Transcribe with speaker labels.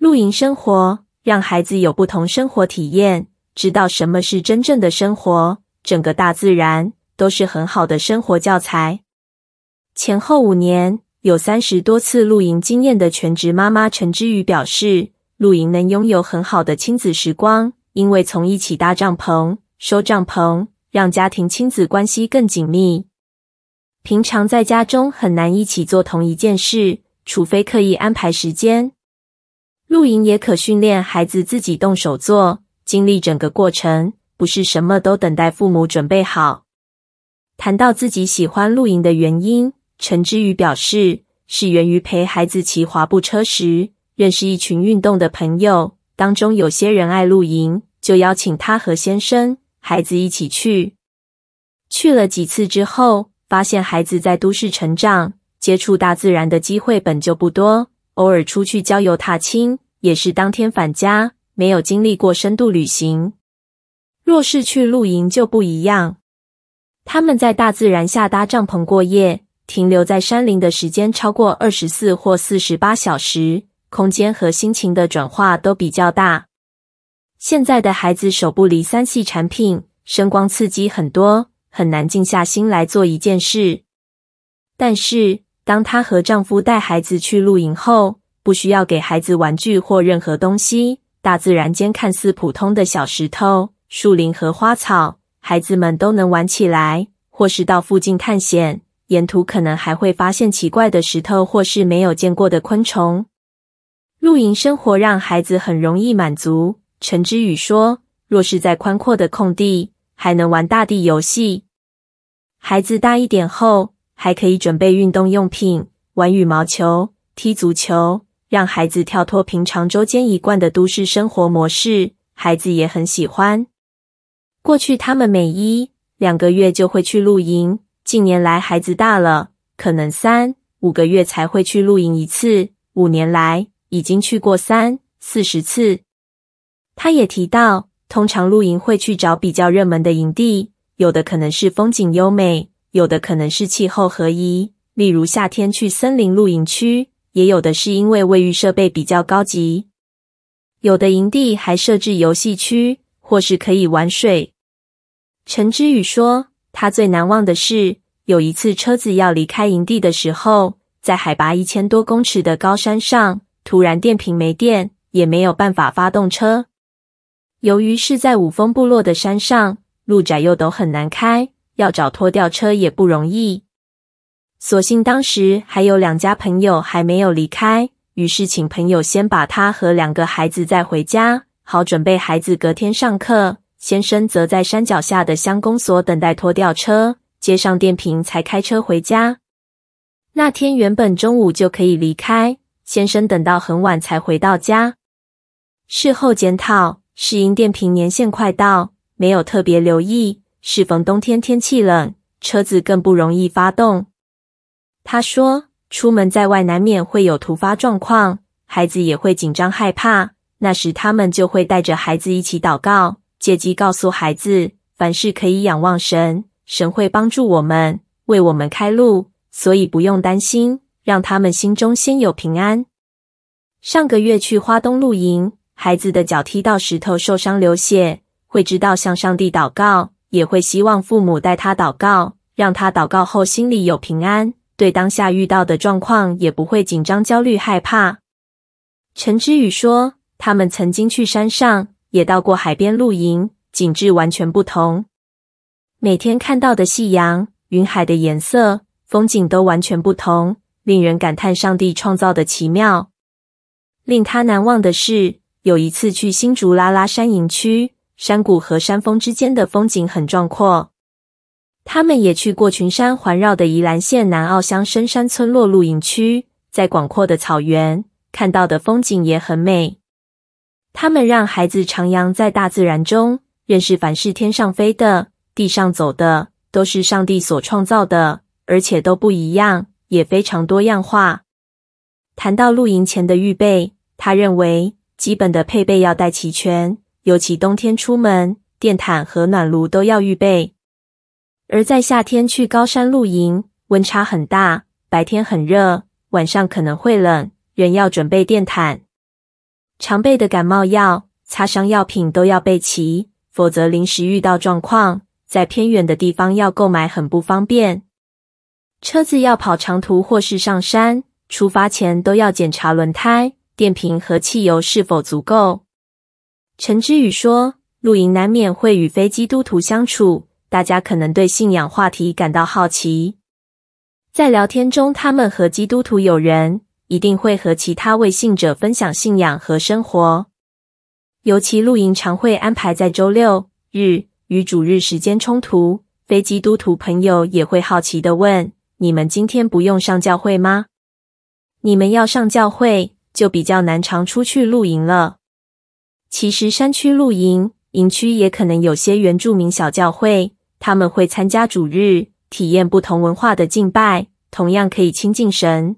Speaker 1: 露营生活让孩子有不同生活体验，知道什么是真正的生活。整个大自然都是很好的生活教材。前后五年，有三十多次露营经验的全职妈妈陈之瑜表示，露营能拥有很好的亲子时光，因为从一起搭帐篷、收帐篷，让家庭亲子关系更紧密。平常在家中很难一起做同一件事，除非刻意安排时间。露营也可训练孩子自己动手做，经历整个过程，不是什么都等待父母准备好。谈到自己喜欢露营的原因，陈之宇表示，是源于陪孩子骑滑步车时，认识一群运动的朋友，当中有些人爱露营，就邀请他和先生、孩子一起去。去了几次之后，发现孩子在都市成长，接触大自然的机会本就不多。偶尔出去郊游踏青，也是当天返家，没有经历过深度旅行。若是去露营就不一样，他们在大自然下搭帐篷过夜，停留在山林的时间超过二十四或四十八小时，空间和心情的转化都比较大。现在的孩子手不离三 C 产品，声光刺激很多，很难静下心来做一件事。但是，当她和丈夫带孩子去露营后，不需要给孩子玩具或任何东西。大自然间看似普通的小石头、树林和花草，孩子们都能玩起来。或是到附近探险，沿途可能还会发现奇怪的石头或是没有见过的昆虫。露营生活让孩子很容易满足。陈之宇说：“若是在宽阔的空地，还能玩大地游戏。孩子大一点后。”还可以准备运动用品，玩羽毛球、踢足球，让孩子跳脱平常周间一贯的都市生活模式。孩子也很喜欢。过去他们每一两个月就会去露营，近年来孩子大了，可能三五个月才会去露营一次。五年来已经去过三四十次。他也提到，通常露营会去找比较热门的营地，有的可能是风景优美。有的可能是气候合宜，例如夏天去森林露营区；也有的是因为卫浴设备比较高级。有的营地还设置游戏区，或是可以玩水。陈之宇说，他最难忘的是有一次车子要离开营地的时候，在海拔一千多公尺的高山上，突然电瓶没电，也没有办法发动车。由于是在五峰部落的山上，路窄又陡很难开。要找拖吊车也不容易，所幸当时还有两家朋友还没有离开，于是请朋友先把他和两个孩子载回家，好准备孩子隔天上课。先生则在山脚下的乡公所等待拖吊车，接上电瓶才开车回家。那天原本中午就可以离开，先生等到很晚才回到家。事后检讨，是因电瓶年限快到，没有特别留意。适逢冬天天气冷，车子更不容易发动。他说：“出门在外难免会有突发状况，孩子也会紧张害怕。那时他们就会带着孩子一起祷告，借机告诉孩子，凡事可以仰望神，神会帮助我们，为我们开路，所以不用担心，让他们心中先有平安。”上个月去花东露营，孩子的脚踢到石头受伤流血，会知道向上帝祷告。也会希望父母带他祷告，让他祷告后心里有平安，对当下遇到的状况也不会紧张、焦虑、害怕。陈之宇说，他们曾经去山上，也到过海边露营，景致完全不同。每天看到的夕阳、云海的颜色、风景都完全不同，令人感叹上帝创造的奇妙。令他难忘的是，有一次去新竹拉拉山营区。山谷和山峰之间的风景很壮阔。他们也去过群山环绕的宜兰县南澳乡深山村落露营区，在广阔的草原看到的风景也很美。他们让孩子徜徉在大自然中，认识凡是天上飞的、地上走的，都是上帝所创造的，而且都不一样，也非常多样化。谈到露营前的预备，他认为基本的配备要带齐全。尤其冬天出门，电毯和暖炉都要预备。而在夏天去高山露营，温差很大，白天很热，晚上可能会冷，仍要准备电毯。常备的感冒药、擦伤药品都要备齐，否则临时遇到状况，在偏远的地方要购买很不方便。车子要跑长途或是上山，出发前都要检查轮胎、电瓶和汽油是否足够。陈之宇说：“露营难免会与非基督徒相处，大家可能对信仰话题感到好奇。在聊天中，他们和基督徒友人一定会和其他未信者分享信仰和生活。尤其露营常会安排在周六日，与主日时间冲突，非基督徒朋友也会好奇的问。”你们今天不用上教会吗？你们要上教会，就比较难常出去露营了。其实山区露营，营区也可能有些原住民小教会，他们会参加主日，体验不同文化的敬拜，同样可以亲近神。